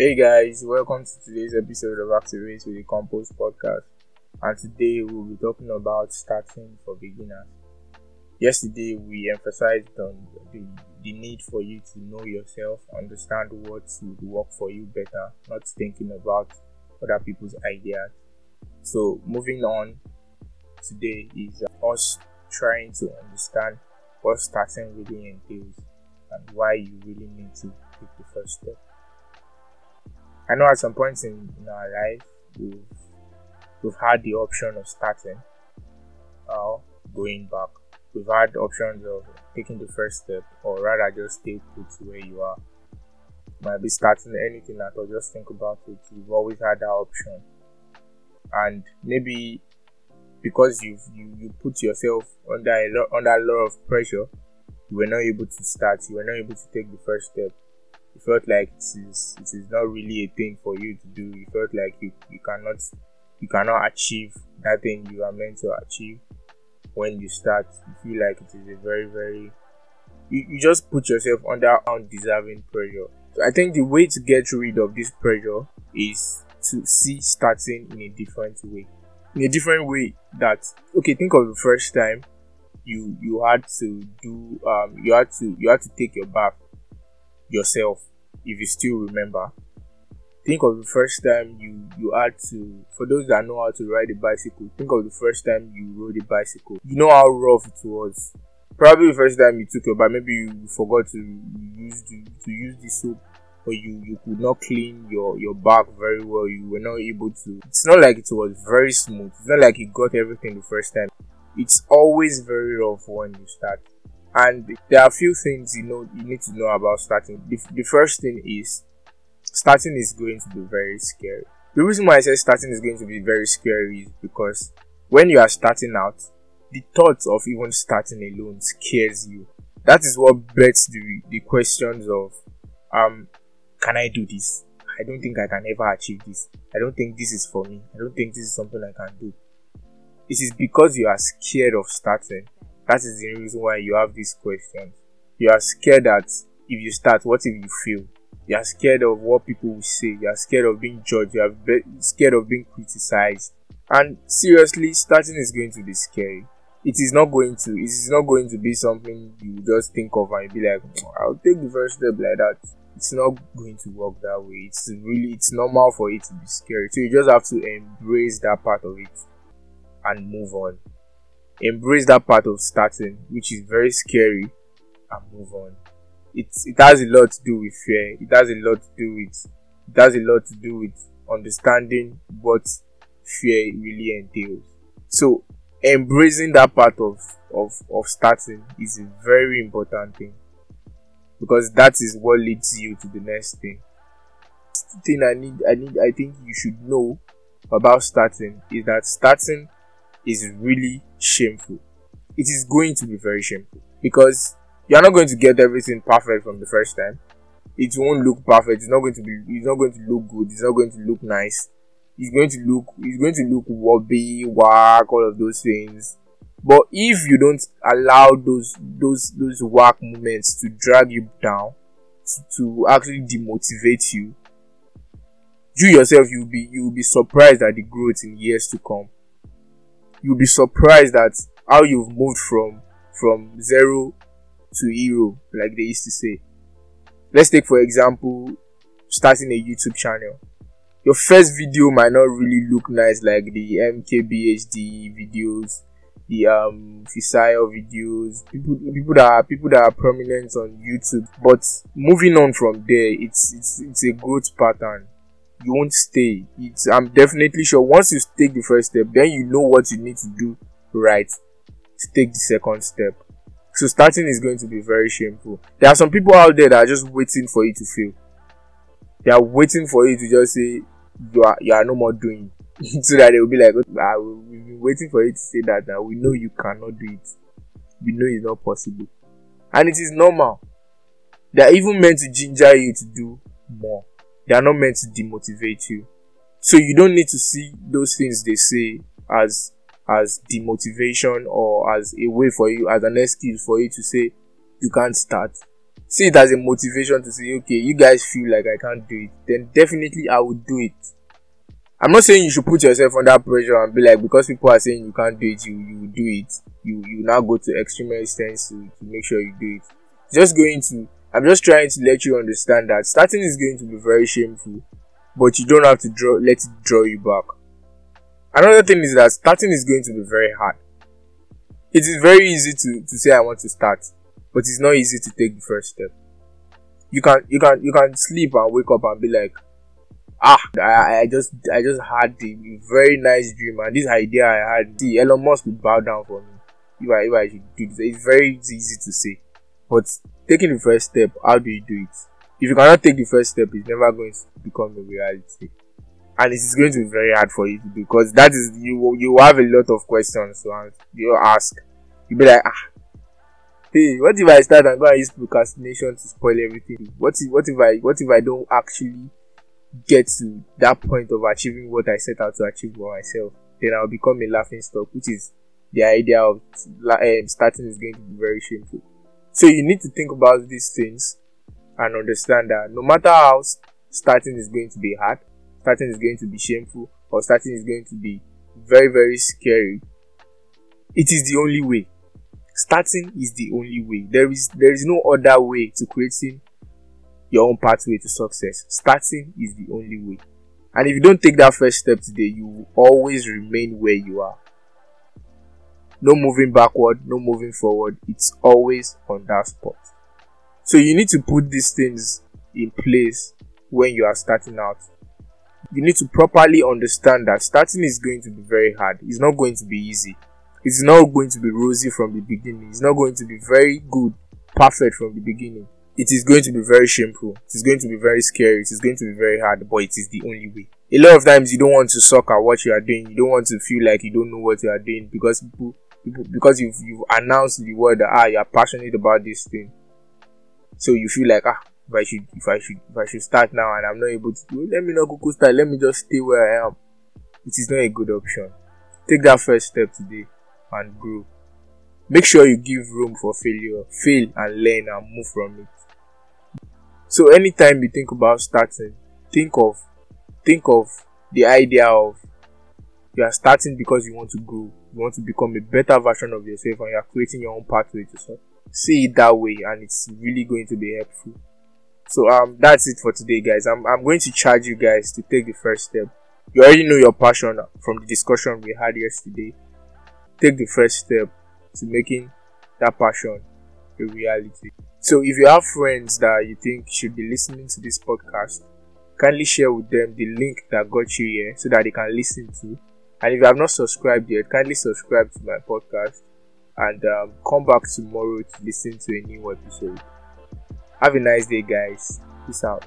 Hey guys, welcome to today's episode of Activate with the Compost podcast. And today we'll be talking about starting for beginners. Yesterday we emphasized on the, the need for you to know yourself, understand what would work for you better, not thinking about other people's ideas. So, moving on today is us trying to understand what starting really entails and why you really need to take the first step. I know at some points in, in our life we've we've had the option of starting or going back. We've had options of taking the first step or rather just stay put where you are. Might be starting anything at all, just think about it. You've always had that option. And maybe because you've you, you put yourself under a under a lot of pressure, you were not able to start, you were not able to take the first step you felt like it is it is not really a thing for you to do. You felt like you, you cannot you cannot achieve that thing you are meant to achieve when you start. You feel like it is a very very you, you just put yourself under undeserving pressure. So i think the way to get rid of this pressure is to see starting in a different way. In a different way that okay think of the first time you you had to do um you had to you had to take your bath yourself if you still remember. Think of the first time you you had to for those that know how to ride a bicycle think of the first time you rode a bicycle. You know how rough it was. Probably the first time you took your bath maybe you forgot to use the, to use the soap or you you could not clean your your back very well. You were not able to. It's not like it was very smooth. It's not like you got everything the first time. It's always very rough when you start and there are a few things you know you need to know about starting. The, the first thing is starting is going to be very scary. The reason why I say starting is going to be very scary is because when you are starting out, the thought of even starting alone scares you. That is what bets the the questions of um can I do this? I don't think I can ever achieve this. I don't think this is for me. I don't think this is something I can do. It is because you are scared of starting that is the reason why you have these questions. You are scared that if you start, what if you fail? You are scared of what people will say. You are scared of being judged. You are be- scared of being criticized. And seriously, starting is going to be scary. It is not going to. It is not going to be something you just think of and be like, mm, "I'll take the first step like that." It's not going to work that way. It's really it's normal for it to be scary. So you just have to embrace that part of it and move on embrace that part of starting, which is very scary, and move on. It it has a lot to do with fear. It has a lot to do with it has a lot to do with understanding what fear really entails. So embracing that part of of, of starting is a very important thing because that is what leads you to the next thing. Thing I need I need I think you should know about starting is that starting is really shameful. It is going to be very shameful because you are not going to get everything perfect from the first time. It won't look perfect. It's not going to be. It's not going to look good. It's not going to look nice. It's going to look. It's going to look wobbly, whack, all of those things. But if you don't allow those those those whack moments to drag you down, to, to actually demotivate you, you yourself you'll be you'll be surprised at the growth in years to come you'll be surprised at how you've moved from from zero to hero, like they used to say. Let's take for example starting a YouTube channel. Your first video might not really look nice like the MKBHD videos, the um Fisayo videos, people people that are people that are prominent on YouTube. But moving on from there, it's it's it's a growth pattern you won't stay. It's, I'm definitely sure once you take the first step, then you know what you need to do right to take the second step. So starting is going to be very shameful. There are some people out there that are just waiting for you to fail. They are waiting for you to just say you are you are no more doing, so that they will be like, ah, we've been waiting for you to say that. Now we know you cannot do it. We know it's not possible, and it is normal. They are even meant to ginger you to do more. They are not meant to demotivate you. So you don't need to see those things they say as as demotivation or as a way for you as an excuse for you to say you can't start. see it as a motivation to say, okay, you guys feel like I can't do it, then definitely I will do it. I'm not saying you should put yourself under pressure and be like because people are saying you can't do it, you you do it. You you now go to extreme extents to, to make sure you do it. Just going to I'm just trying to let you understand that starting is going to be very shameful, but you don't have to draw let it draw you back. Another thing is that starting is going to be very hard. It is very easy to, to say I want to start, but it's not easy to take the first step. You can you can you can sleep and wake up and be like, ah, I, I just I just had a very nice dream and this idea I had. See, Elon Musk would bow down for me if I if I should do this. It's very easy to say, but taking the first step, how do you do it? If you cannot take the first step, it's never going to become a reality, and it is going to be very hard for you to do because that is you you have a lot of questions to answer. You ask, You'll be like ah. Hey, what if I start and go and use procrastination to spoil everything? What if what if I what if I don't actually get to that point of achieving what I set out to achieve for myself, then I'll become a laughing stock, which is the idea of um, starting is going to be very shameful. So you need to think about these things and understand that no matter how starting is going to be hard, starting is going to be shameful, or starting is going to be very, very scary, it is the only way. Starting is the only way. There is there is no other way to creating your own pathway to success. Starting is the only way. And if you don't take that first step today, you will always remain where you are. No moving backward, no moving forward. It's always on that spot. So you need to put these things in place when you are starting out. You need to properly understand that starting is going to be very hard. It's not going to be easy. It's not going to be rosy from the beginning. It's not going to be very good, perfect from the beginning it is going to be very shameful. It is going to be very scary. It is going to be very hard, but it is the only way. A lot of times you don't want to suck at what you are doing. You don't want to feel like you don't know what you are doing because people, because you've you've announced the word that ah you are passionate about this thing. So you feel like ah if I should if I should if I should start now and I'm not able to do it, let me not go start. Let me just stay where I am. It is not a good option. Take that first step today and grow. Make sure you give room for failure. Fail and learn and move from it. So anytime you think about starting, think of think of the idea of you are starting because you want to grow, you want to become a better version of yourself, and you are creating your own pathway to success. See it that way, and it's really going to be helpful. So um, that's it for today, guys. I'm I'm going to charge you guys to take the first step. You already know your passion from the discussion we had yesterday. Take the first step to making that passion a reality. So if you have friends that you think should be listening to this podcast, kindly share with them the link that got you here so that they can listen to. And if you have not subscribed yet, kindly subscribe to my podcast and um, come back tomorrow to listen to a new episode. Have a nice day, guys. Peace out.